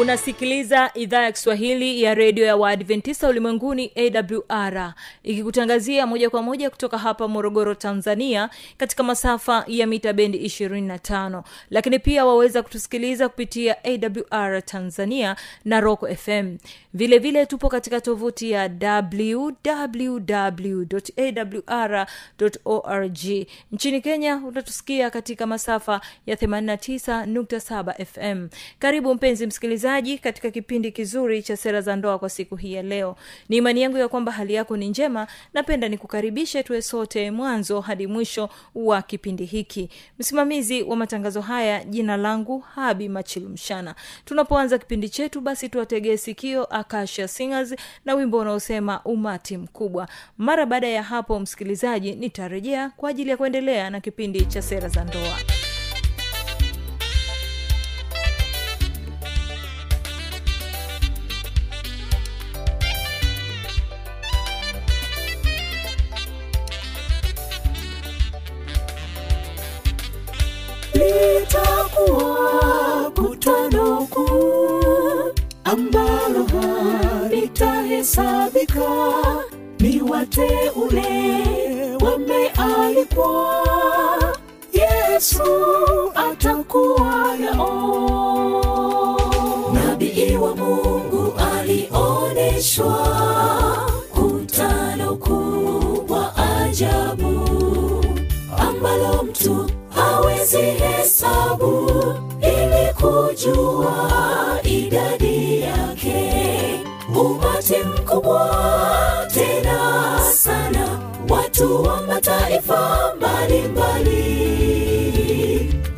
unasikiliza idhaa ya kiswahili ya redio ya waadventista ulimwenguni awr ikikutangazia moja kwa moja kutoka hapa morogoro tanzania katika masafa ya mita bendi 25 lakini pia waweza kutusikiliza kupitia awr tanzania na rock fm vilevile vile tupo katika tovuti ya www awr org. Nchini kenya utatusikia katika masafa ya 89.7 fm karibu mpenzi msikilizaji katika kipindi kizuri cha sera za ndoa kwa siku hii ya leo. Ni imani yangu ya kwamba hali yako ni njema. Napenda nikukaribishe tuwe sote mwanzo hadi mwisho wa kipindi hiki. Msimamizi wa matangazo haya jina langu habi machilumshana tunapoanza kipindi chetu basi tuwategee sikio akasha singers na wimbo unaosema umati mkubwa. Mara baada ya hapo msikilizaji nitarejea kwa ajili ya kuendelea na kipindi cha sera za ndoa ambalo halitahesabika ni wateule wamealikwa. Yesu atakuwa yao nabii wa mungu alioneshwa kutano kubwa ajabu ambalo mtu hawezi hesabu ili kujua tena sana watu wa mataifa mbalimbali.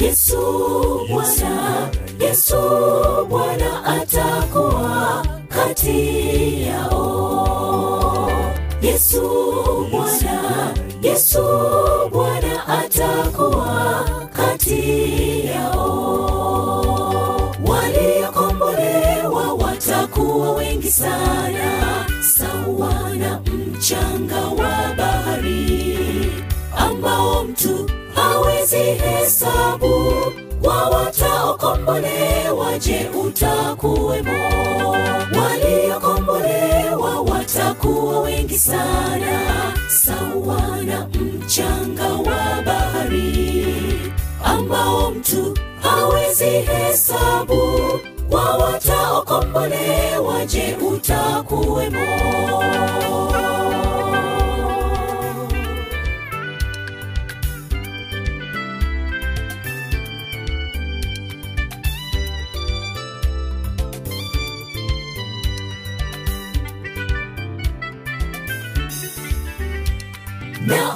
Yesu bwana yesu bwana atakuwa kati yao. Yesu bwana yesu hesabu kwa wataokombolewa je utakuwemo? Waliokombolewa watakuwa wengi sana sawa na mchanga wa bahari ambao mtu hawezi hesabu. Kwa wataokombolewa je utakuwemo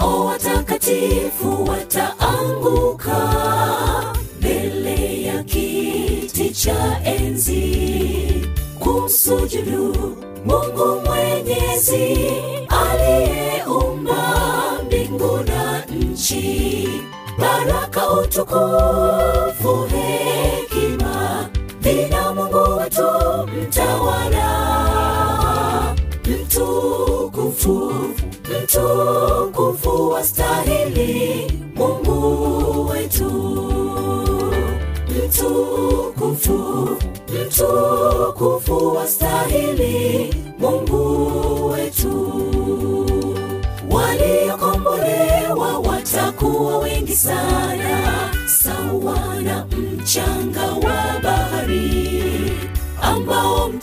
nao watakatifu wataanguka mbele ya kiti cha enzi. Kumsujudu mungu mwenyezi aliyeumba mbingu na nchi. Baraka utukufu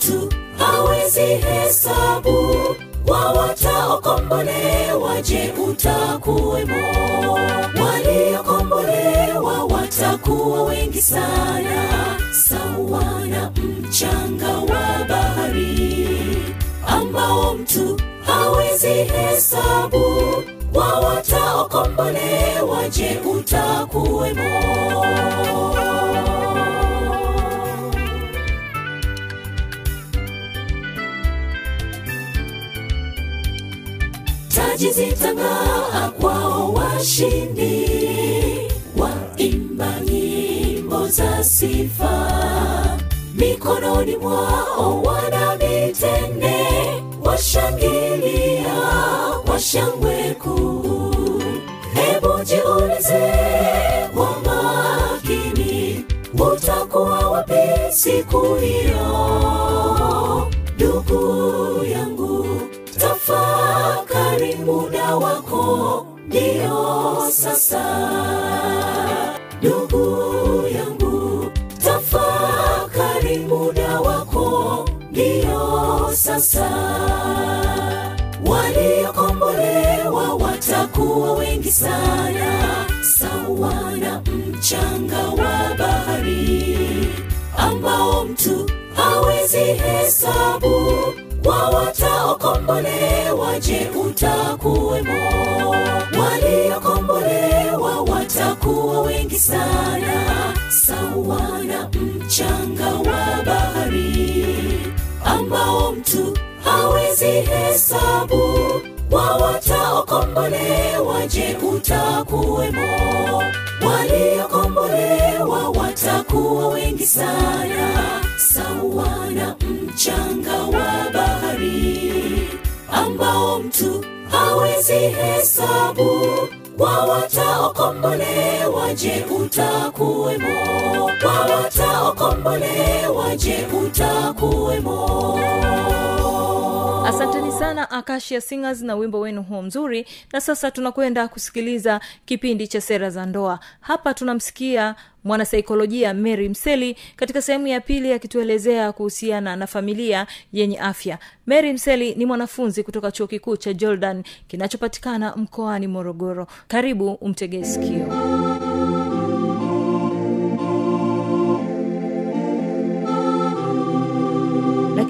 mtu hawezi hesabu. Wa wataokombolewa je utakuwemo? Waliokombolewa watakuwa wengi sana. Sawa na mchanga wa bahari ambao mtu hawezi hesabu. Wa wataokombolewa je utakuwemo taji zitang'aa kwao washindi waimba nyimbo za sifa. Mikononi mwao wana mitende washangilia kwa shangwe kuu. Hebu jiulize kwa makini utakuwa wapi siku hiyo? Ndugu yangu tafakari muda wako. Ndio sasa. Ndugu yangu tafakari muda wako. Ndio sasa. Waliokombolewa watakuwa wengi sana. Sawa na mchanga wa bahari ambao mtu hawezi hesabu. Wa wataokombolewa je utakuwemo. Waliokombolewa watakuwa wengi sana. Sawa na mchanga wa bahari ambao mtu hawezi hesabu. Wa wataokombolewa je utakuwemo? Waliokombolewa watakuwa wengi sana. Sawa na mchanga wa bahari ambao mtu hawezi hesabu. Wa wataokombolewa je utakuwemo? Wa wataokombolewa je utakuwemo asanteni sana akashia singers na wimbo wenu huo mzuri. Na sasa tunakwenda kusikiliza kipindi cha sera za ndoa. Hapa tunamsikia mwanasaikolojia mary mseli katika sehemu ya pili akituelezea kuhusiana na familia yenye afya. Mary mseli ni mwanafunzi kutoka chuo kikuu cha jordan kinachopatikana mkoani morogoro. Karibu umtegee sikio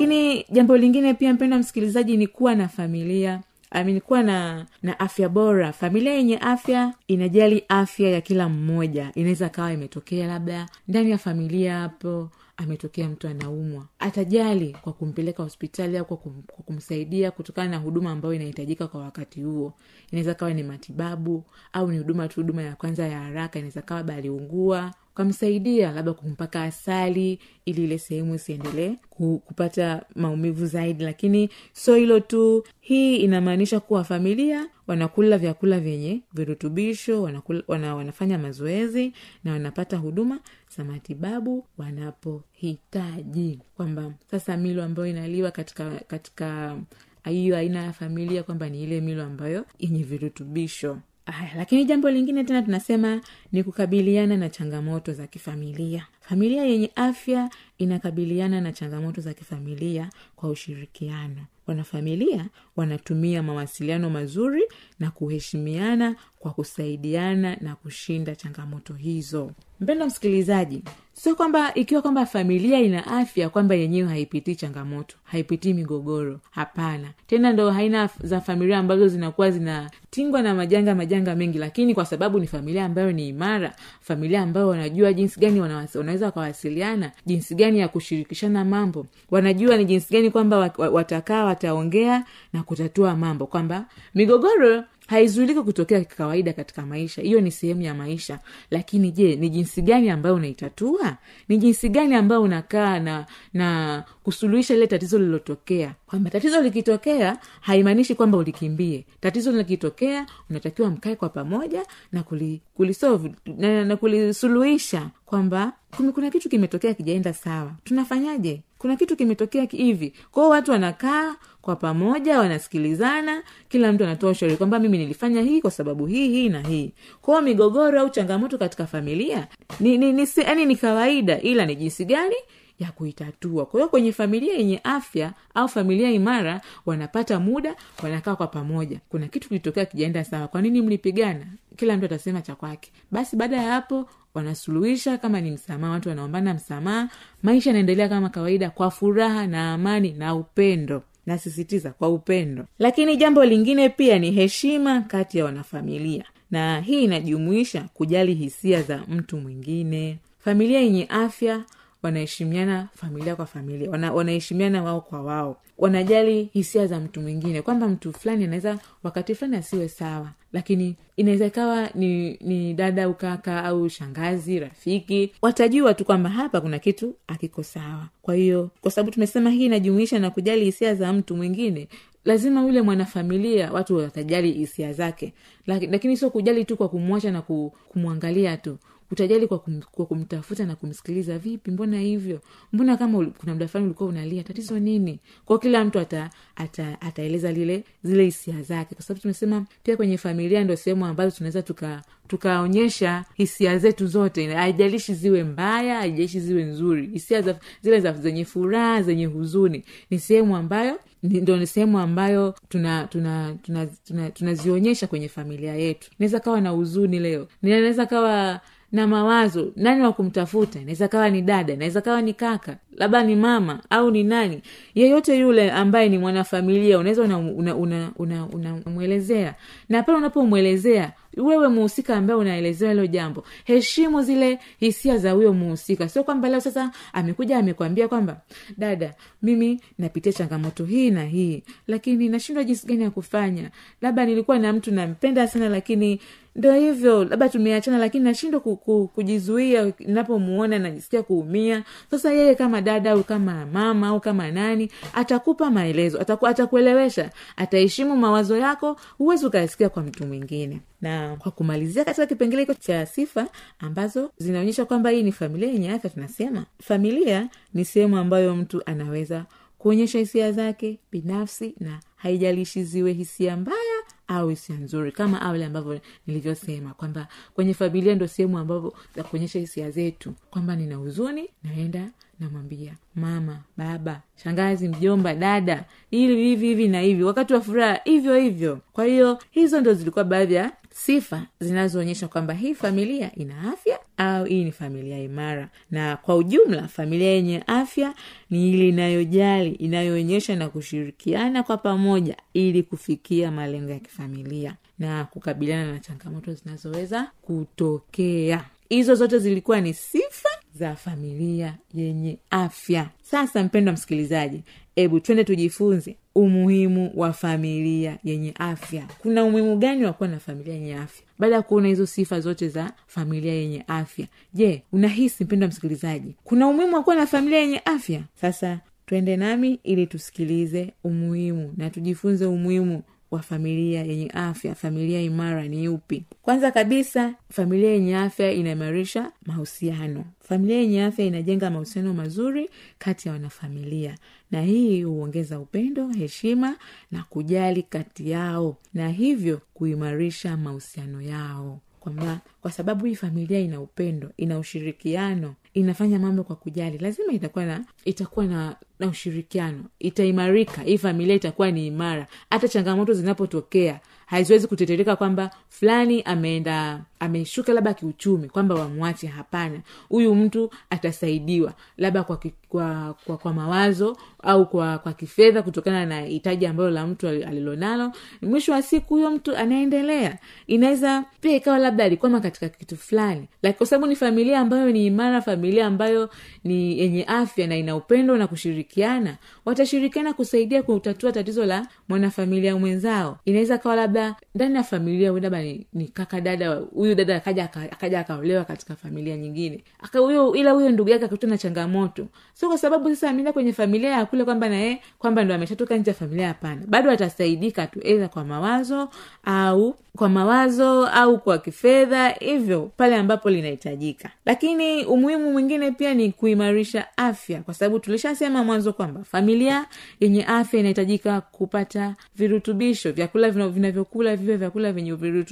lakini jambo lingine pia mpenda msikilizaji ni kuwa na familia. Amini kuwa na na afya bora. Familia yenye afya inajali afya ya kila mmoja. Inaweza kawa imetokea labda ndani ya familia hapo ametokea mtu anaumwa. Atajali kwa kumpeleka hospitali au kwa, kum, kwa kumsaidia kutokana na huduma ambayo inahitajika kwa wakati huo. Inaweza kawa ni matibabu au ni huduma tu huduma ya kwanza ya haraka inaweza kawa baliungua ukamsaidia labda kumpaka asali ili ile sehemu isiendelee kupata maumivu zaidi. Lakini so hilo tu hii inamaanisha kuwa familia wanakula vyakula vyenye virutubisho wanakula, wana, wanafanya mazoezi na wanapata huduma za matibabu wanapohitaji. Kwamba sasa milo ambayo inaliwa katika katika hiyo aina ya familia kwamba ni ile milo ambayo yenye virutubisho. Aya, lakini jambo lingine tena tunasema ni kukabiliana na changamoto za kifamilia. Familia yenye afya inakabiliana na changamoto za kifamilia kwa ushirikiano. Wanafamilia wanatumia mawasiliano mazuri na kuheshimiana kwa kusaidiana na kushinda changamoto hizo. Mpendo msikilizaji sio kwamba ikiwa kwamba familia ina afya kwamba yenyewe haipitii changamoto haipitii migogoro. Hapana. Tena ndo haina za familia ambazo zinakuwa zinatingwa na majanga majanga mengi. Lakini kwa sababu ni familia ambayo ni imara familia ambayo wanajua jinsi gani wanaweza wakawasiliana jinsi gani ya kushirikishana mambo. Wanajua ni jinsi gani kwamba wa- wa- watakaa wataongea na kutatua mambo kwamba migogoro haizuiliki kutokea kawaida katika maisha. Hiyo ni sehemu ya maisha. Lakini je ni jinsi gani ambayo unaitatua? Ni jinsi gani ambayo unakaa na na kusuluhisha lile tatizo lililotokea? Kwamba tatizo likitokea haimaanishi kwamba ulikimbie. Tatizo likitokea unatakiwa mkae kwa pamoja na kuli, kulisolve na, na kulisuluhisha. Kwamba kuna kitu kimetokea kijaenda sawa. Tunafanyaje kuna kitu kimetokea hivi. Kwao watu wanakaa kwa pamoja wanasikilizana kila mtu anatoa ushauri kwamba mimi nilifanya hii kwa sababu hii hii na hii. Kwao migogoro au changamoto katika familia ni, ni, ni, yani ni kawaida ila ni jinsi gani ya kuitatua. Kwa hiyo kwenye familia yenye afya au familia imara wanapata muda wanakaa kwa pamoja. Kuna kitu kilitokea kijaenda sawa. Kwa nini mlipigana? Kila mtu atasema cha kwake. Basi baada ya hapo wanasuluhisha kama ni msamaha watu wanaombana msamaha. Maisha yanaendelea kama kawaida kwa furaha na amani na upendo. Nasisitiza kwa upendo. Lakini jambo lingine pia ni heshima kati ya wanafamilia. Na hii inajumuisha kujali hisia za mtu mwingine. Familia yenye afya wanaheshimiana familia kwa familia wana, wanaheshimiana wao kwa wao. Wanajali hisia za mtu mwingine kwamba mtu fulani anaweza wakati fulani asiwe sawa lakini inaweza ikawa ni, ni dada ukaka au shangazi rafiki. Watajua tu kwamba hapa kuna kitu akiko sawa. Kwa hiyo kwa sababu tumesema hii inajumuisha na kujali hisia za mtu mwingine lazima yule mwanafamilia watu watajali hisia zake. Lakini sio kujali tu kwa kumwacha na kumwangalia tu utajali kwa, kum, kwa kumtafuta na kumsikiliza vipi? Mbona hivyo? Mbona kama kuna mda fulani ulikuwa unalia tatizo nini? Kwao kila mtu ata, ata, ataeleza lile zile hisia zake. Kwa sababu tumesema pia kwenye familia ndio sehemu ambazo tunaweza tuka tukaonyesha hisia zetu zote. Haijalishi ziwe mbaya haijalishi ziwe nzuri. Hisia za, zile za zenye furaha zenye huzuni ni sehemu ambayo ndo ni sehemu ambayo tunazionyesha tuna, tuna, tuna, tuna, tuna kwenye familia yetu. Inaweza kawa na huzuni leo. Inaweza kawa na mawazo nani wa kumtafuta? Inaweza kawa ni dada inaweza kawa ni kaka labda ni mama au ni nani. Yeyote yule ambaye ni mwanafamilia unaweza unamwelezea una, una, una, una na pale unapomwelezea wewe muhusika ambaye unaelezewa hilo jambo heshimu zile hisia za huyo muhusika. Sio kwamba leo sasa amekuja amekwambia kwamba dada mimi napitia changamoto hii na hii lakini nashindwa jinsi gani ya kufanya. Labda nilikuwa na mtu nampenda sana lakini ndo hivyo labda tumeachana lakini nashindwa ku, ku, kujizuia napomuona najisikia kuumia. Sasa yeye kama dada au kama mama au kama nani atakupa maelezo ataku, atakuelewesha. Ataheshimu mawazo yako huwezi ukayasikia kwa mtu mwingine. Na kwa kumalizia katika kipengele hiko cha sifa ambazo zinaonyesha kwamba hii ni familia yenye afya tunasema familia ni sehemu ambayo mtu anaweza kuonyesha hisia zake binafsi na haijalishi ziwe hisia mbaya au hisia nzuri kama awali ambavyo nilivyosema kwamba kwenye familia ndo sehemu ambavyo za kuonyesha hisia zetu kwamba nina huzuni naenda namwambia mama baba shangazi mjomba dada hivi hivi hivi na hivi wakati wa furaha hivyo hivyo. Kwa hiyo hizo ndo zilikuwa baadhi ya sifa zinazoonyesha kwamba hii familia ina afya au hii ni familia imara. Na kwa ujumla familia yenye afya ni ile inayojali inayoonyesha na kushirikiana kwa pamoja ili kufikia malengo ya kifamilia na kukabiliana na changamoto zinazoweza kutokea hizo zote zilikuwa ni sifa za familia yenye afya. Sasa mpendwa msikilizaji hebu twende tujifunze umuhimu wa familia yenye afya. Kuna umuhimu gani wa kuwa na familia yenye afya? Baada ya kuona hizo sifa zote za familia yenye afya je unahisi mpendwa msikilizaji kuna umuhimu wa kuwa na familia yenye afya? Sasa twende nami ili tusikilize umuhimu na tujifunze umuhimu wa familia yenye afya familia imara ni upi kwanza kabisa familia yenye afya inaimarisha mahusiano. Familia yenye afya inajenga mahusiano mazuri kati ya wanafamilia. Na hii huongeza upendo heshima na kujali kati yao. Na hivyo kuimarisha mahusiano yao. Kwamba kwa sababu hii familia ina upendo ina ushirikiano inafanya mambo kwa kujali. Lazima itakuwa na itakuwa na na ushirikiano. Itaimarika. Hii familia itakuwa ni imara. Hata changamoto zinapotokea haziwezi kutetereka kwamba fulani ameenda ameshuka labda kiuchumi kwamba wamwache hapana. Huyu mtu atasaidiwa labda kwa, kwa, kwa, kwa mawazo au kwa kwa kifedha kutokana na hitaji ambalo la mtu alilonalo. Mwisho wa siku huyo mtu anaendelea. Inaweza pia ikawa labda alikwama katika kitu fulani. Like, kwa sababu ni familia ambayo ni imara familia ambayo ni yenye afya na ina upendo na kushirikiana watashirikiana kusaidia kutatua tatizo la mwanafamilia mwenzao. Inaweza kawa labda ndani ya familia labda ni, ni kaka dada huyu dada akaja akaja akaolewa katika familia nyingine. Huyo ila huyo ndugu yake na changamoto. Sio kwa sababu sasa ameenda kwenye familia ya kule kwamba naye kwamba ndo ameshatoka nje ya familia hapana. Bado atasaidika tu edha kwa mawazo au kwa mawazo au kwa kifedha hivyo pale ambapo linahitajika. Lakini umuhimu mwingine pia ni kuimarisha afya kwa sababu tulishasema mwanzo kwamba familia yenye afya inahitajika kupata virutubisho vyakula vinavyokula viwe vyakula vyenye virutubisho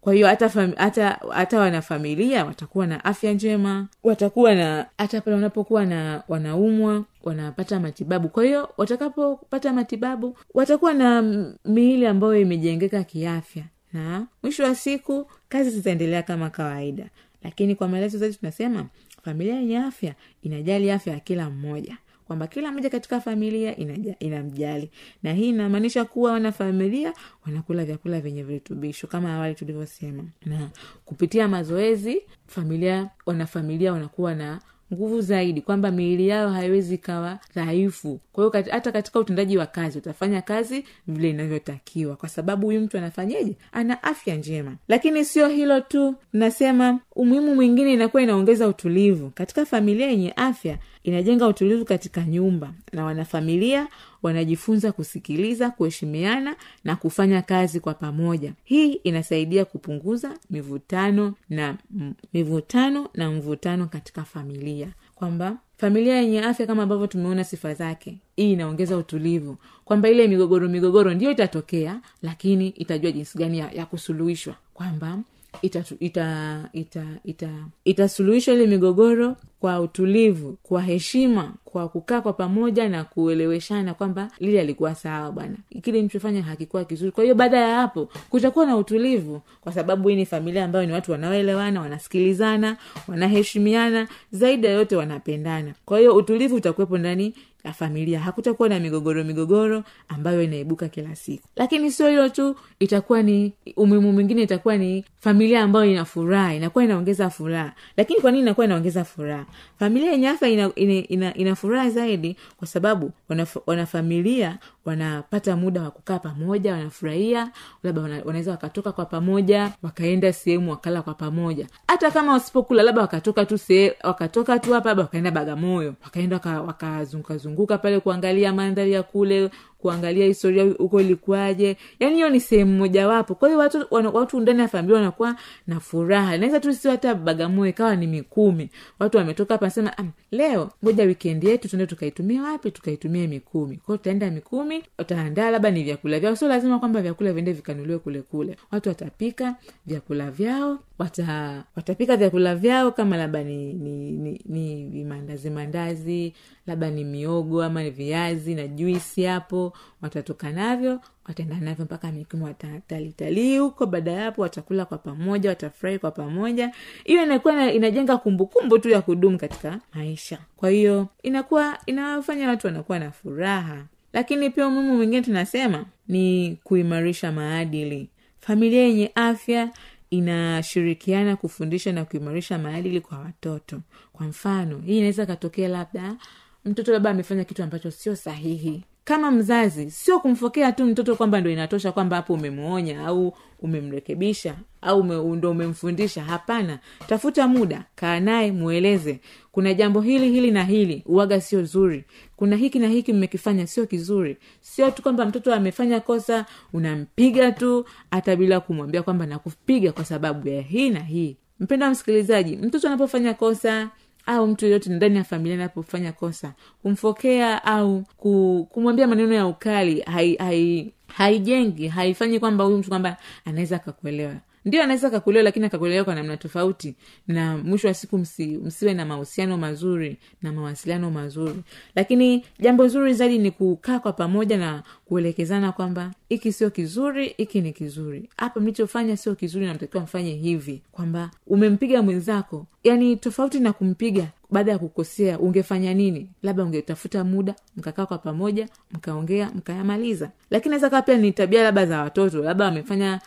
kwa hiyo hata hata hata wanafamilia watakuwa na afya njema watakuwa na hata pale wanapokuwa na wanaumwa wanapata matibabu. Kwa hiyo watakapopata matibabu watakuwa na miili ambayo imejengeka kiafya. Na mwisho wa siku kazi zitaendelea kama kawaida. Lakini kwa maelezo zaidi tunasema familia yenye afya inajali afya ya kila mmoja kwamba kila mmoja katika familia inamjali. Na hii inamaanisha kuwa wanafamilia wanakula vyakula vyenye virutubisho kama awali tulivyosema. Na kupitia mazoezi familia wanafamilia wanakuwa na nguvu zaidi kwamba miili yao haiwezi ikawa dhaifu. Kwa hiyo hata katika utendaji wa kazi utafanya kazi vile inavyotakiwa. Kwa sababu huyu mtu anafanyeje ana afya njema. Lakini sio hilo tu. Nasema umuhimu mwingine inakuwa inaongeza utulivu. Katika familia yenye afya inajenga utulivu katika nyumba na wanafamilia wanajifunza kusikiliza kuheshimiana na kufanya kazi kwa pamoja. Hii inasaidia kupunguza mivutano na mivutano na mvutano katika familia. Kwamba familia yenye afya kama ambavyo tumeona sifa zake hii inaongeza utulivu. Kwamba ile migogoro migogoro ndiyo itatokea lakini itajua jinsi gani ya, ya kusuluhishwa. Kwamba itasuluhishwa ita, ita, ita, itasuluhishwa ile migogoro kwa utulivu kwa heshima kwa kukaa kwa pamoja na kueleweshana kwamba lile alikuwa sawa bwana. Kile mchofanya hakikuwa kizuri. Kwa hiyo baada ya hapo kutakuwa na utulivu kwa sababu hii ni familia ambayo ni watu wanaoelewana wanasikilizana wanaheshimiana zaidi ya yote wanapendana. Kwa hiyo utulivu utakuwepo ndani ya familia. Hakutakuwa na migogoro migogoro ambayo inaibuka kila siku. Lakini sio hilo tu itakuwa ni umuhimu mwingine itakuwa ni familia ambayo ina furaha inakuwa inaongeza furaha. Lakini kwa nini inakuwa inaongeza furaha? Familia yenye afya ina, ina, ina, ina furaha zaidi kwa sababu wanaf, wanafamilia wanapata muda wa kukaa pamoja wanafurahia labda wana, wanaweza wakatoka kwa pamoja wakaenda sehemu wakala kwa pamoja. Hata kama wasipokula labda wakatoka tu se, wakatoka tu hapa labda wakaenda bagamoyo wakaenda wakazungukazunguka waka pale kuangalia mandhari ya kule kuangalia historia huko ilikuwaje. Yani hiyo ni sehemu mojawapo. Kwa hiyo watu, watu ndani ya familia wanakuwa na furaha. Naweza tu sio hata bagamoyo ikawa ni mikumi. Watu wametoka hapa nasema um, leo ngoja wikendi yetu tuende tukaitumia wapi? Tukaitumia mikumi. Kwao tutaenda mikumi wataandaa labda ni vyakula vyao. Sio lazima kwamba vyakula viende vikanuliwe kule kule. Watu watapika vyakula vyao wata watapika vyakula vyao kama labda ni ni, ni, ni mandazi mandazi labda ni miogo ama viazi na juisi hapo watatoka navyo wataenda navyo mpaka mikimu watatalitalii huko baada ya hapo watakula kwa pamoja watafurahi kwa pamoja. Hiyo inakuwa inajenga kumbukumbu tu ya kudumu katika maisha. Kwa hiyo inakuwa inawafanya watu wanakuwa na furaha. Lakini pia umuhimu mwingine tunasema ni kuimarisha maadili. Familia yenye afya inashirikiana kufundisha na kuimarisha maadili kwa watoto. Kwa mfano hii inaweza katokea labda mtoto labda amefanya kitu ambacho sio sahihi. Kama mzazi sio kumfokea tu mtoto kwamba ndo inatosha kwamba hapo umemwonya au umemrekebisha au ume, ndo umemfundisha. Hapana. Tafuta muda kaa naye mweleze kuna jambo hili hili na hili uwaga sio zuri. Kuna hiki na hiki mmekifanya sio kizuri. Sio tu kwamba mtoto amefanya kosa unampiga tu hata bila kumwambia kwamba nakupiga kwa sababu ya hii na hii. Mpenda msikilizaji mtoto anapofanya kosa au mtu yeyote ndani ya familia anapofanya kosa kumfokea au kumwambia maneno ya ukali haijengi hai, hai haifanyi kwamba huyu mtu kwamba anaweza akakuelewa ndio anaweza akakuelewa lakini akakuelewa kwa namna tofauti. Na mwisho wa siku msi, msiwe na mahusiano mazuri na mawasiliano mazuri. Lakini jambo zuri zaidi ni kukaa kwa pamoja na kuelekezana kwamba hiki sio kizuri hiki ni kizuri. Hapa mlichofanya sio kizuri namtakiwa mfanye hivi. Kwamba umempiga mwenzako. Yani tofauti na kumpiga baada ya kukosea ungefanya nini? Labda ungetafuta muda mkakaa kwa pamoja mkaongea mkayamaliza. Lakini naweza kaa pia ni tabia labda za watoto labda wamefanya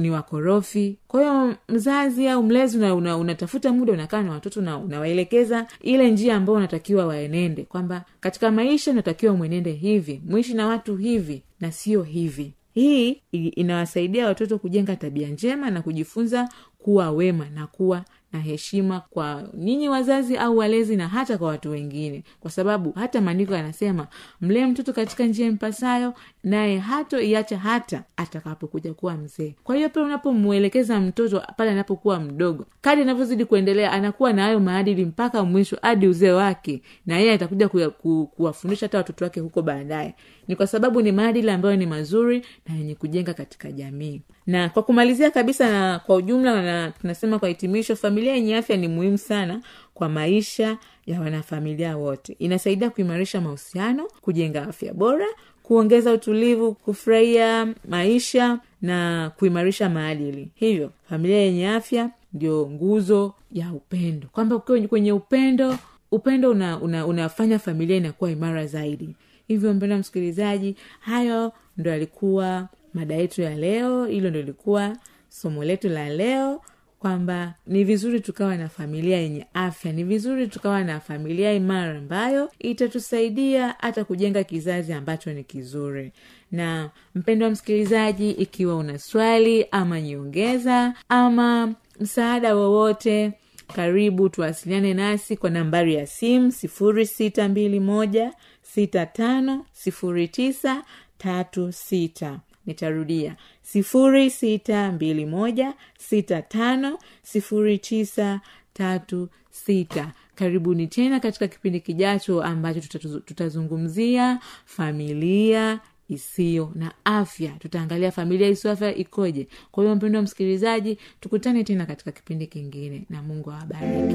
ni wakorofi. Kwa hiyo mzazi au mlezi unatafuta una, una muda unakaa na watoto na unawaelekeza ile njia ambayo unatakiwa waenende. Kwamba katika maisha unatakiwa mwenende hivi mwishi na watu hivi na sio hivi. Hii inawasaidia watoto kujenga tabia njema na kujifunza kuwa wema na kuwa na heshima kwa ninyi wazazi au walezi na hata kwa watu wengine. Kwa sababu hata maandiko yanasema mlee mtoto katika njia impasayo naye hatoiacha hata atakapokuja kuwa mzee. Kwa hiyo pale unapomwelekeza mtoto pale anapokuwa mdogo kadi anavyozidi kuendelea anakuwa na hayo maadili mpaka mwisho hadi uzee wake na yeye atakuja kuwafundisha hata watoto wake huko baadaye. Ni kwa sababu ni maadili ambayo ni mazuri na yenye kujenga katika jamii. Na kwa kumalizia kabisa na kwa ujumla na tunasema kwa hitimisho familia yenye afya ni muhimu sana kwa maisha ya wanafamilia wote. Inasaidia kuimarisha mahusiano kujenga afya bora kuongeza utulivu kufurahia maisha na kuimarisha maadili. Hivyo familia yenye afya ndio nguzo ya upendo. Kwamba ukiwa kwenye upendo upendo una, una, familia inakuwa imara zaidi. Hivyo mpendo msikilizaji hayo ndo alikuwa mada yetu ya leo. Hilo ndo ilikuwa somo letu la leo kwamba ni vizuri tukawa na familia yenye afya ni vizuri tukawa na familia imara ambayo itatusaidia hata kujenga kizazi ambacho ni kizuri. Na mpendo wa msikilizaji ikiwa una swali ama nyongeza ama msaada wowote karibu tuwasiliane nasi kwa nambari ya simu sifuri sita mbili moja sita tano sifuri tisa tatu sita nitarudia. sifuri sita mbili moja sita tano sifuri tisa tatu sita. Karibuni tena katika kipindi kijacho ambacho tutazungumzia familia isiyo na afya. Tutaangalia familia isiyo afya ikoje. Kwa hiyo mpendo wa msikilizaji tukutane tena katika kipindi kingine na mungu awabariki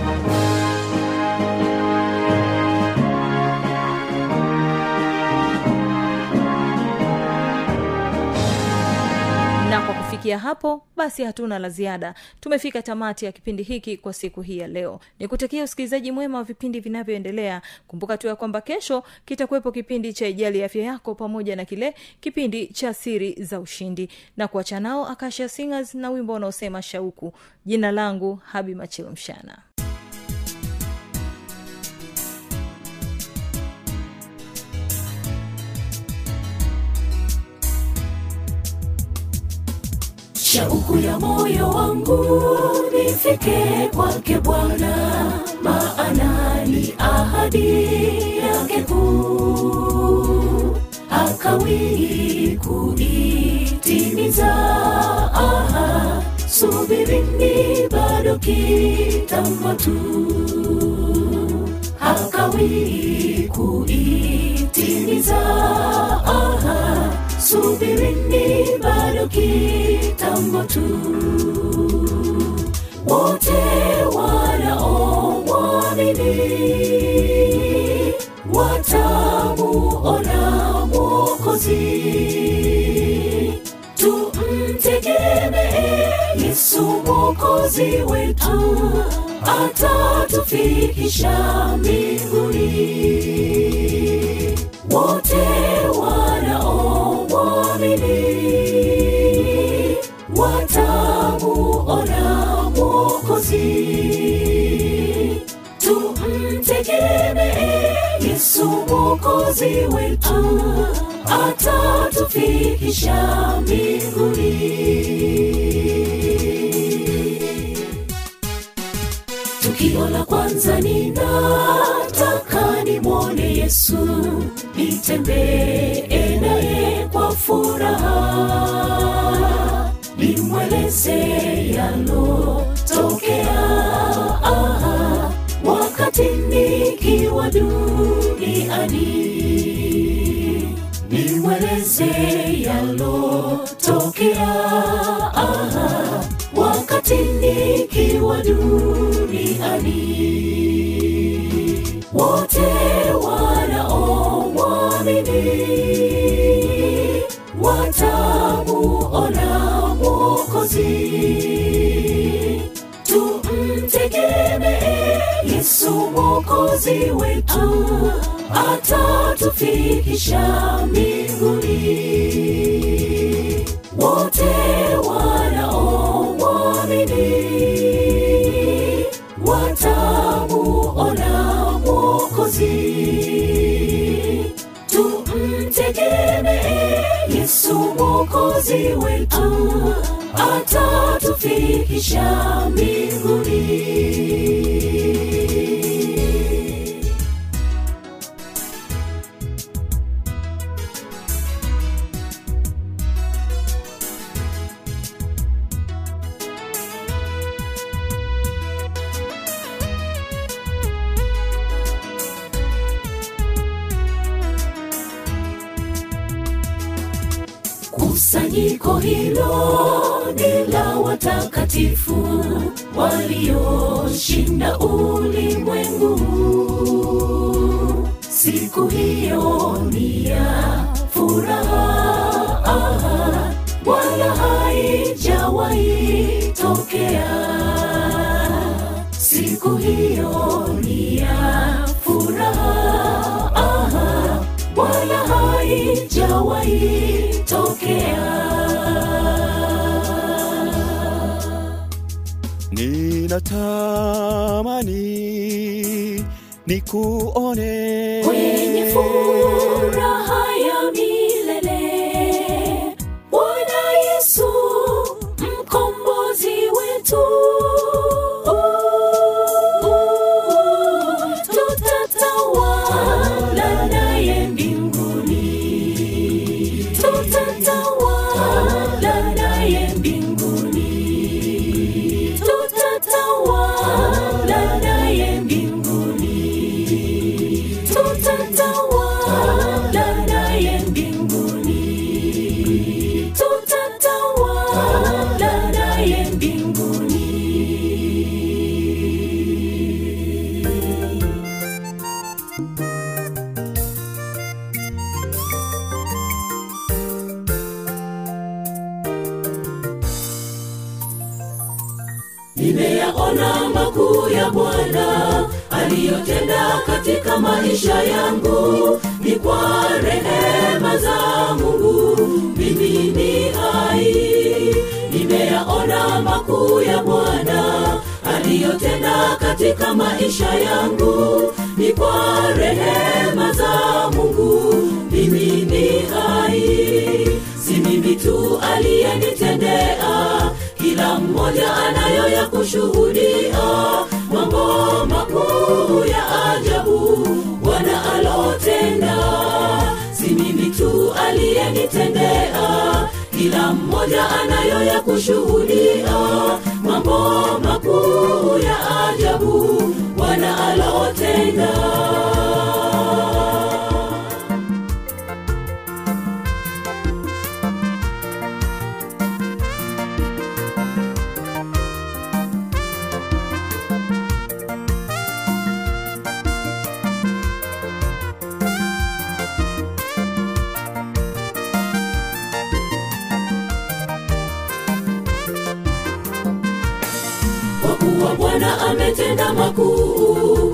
kufikia hapo basi hatuna la ziada. Tumefika tamati ya kipindi hiki kwa siku hii ya leo. Ni kutakia usikilizaji mwema wa vipindi vinavyoendelea. Kumbuka tu ya kwamba kesho kitakuwepo kipindi cha ijali afya yako pamoja na kile kipindi cha siri za ushindi. Na kuacha nao akasha singers na wimbo unaosema shauku. Jina langu habi machilo shauku ya moyo wangu nifike kwake bwana maana ni ahadi yake kuu. Hakawii kuitimiza aha subirini bado kitambo tu. Hakawii kuitimiza tu wote wanaomwamini watamuona mwokozi. Tumtegemee yesu mwokozi wetu. Atatufikisha mbinguni. Wote mwokozi tumtegemee yesu mwokozi wetu atatufikisha mbinguni. Tuki tukio la kwanza ninataka nimwone yesu nitembee naye kwa furaha nimweleze yalotokea aha, wakati nikiwa duniani. Nimweleze yalotokea aha, wakati nikiwa duniani. Wote wanaomwamini watamuona mwokozi yesu mwokozi wetu atatufikisha mbinguni. Wote wanaomwamini watamuona mwokozi. Tumtegemee yesu mwokozi wetu atatufikisha mbinguni siku hiyo ni ya furaha. Aha, wala haijawahi tokea. Siku hiyo ni ya furaha. Aha, wala haijawahi tokea. Ninatamani nikuone. Kwenye furaha ya milele bwana yesu mkombozi wetu. Tutatawala katika maisha yangu ni kwa rehema za mungu. Mimi ni hai si mimi tu aliyenitendea. Kila mmoja anayo ya kushuhudia. Mambo makuu ya ajabu bwana alotenda. Si mimi tu aliyenitendea. Kila mmoja anayo ya kushuhudia kwa bwana ametenda makuu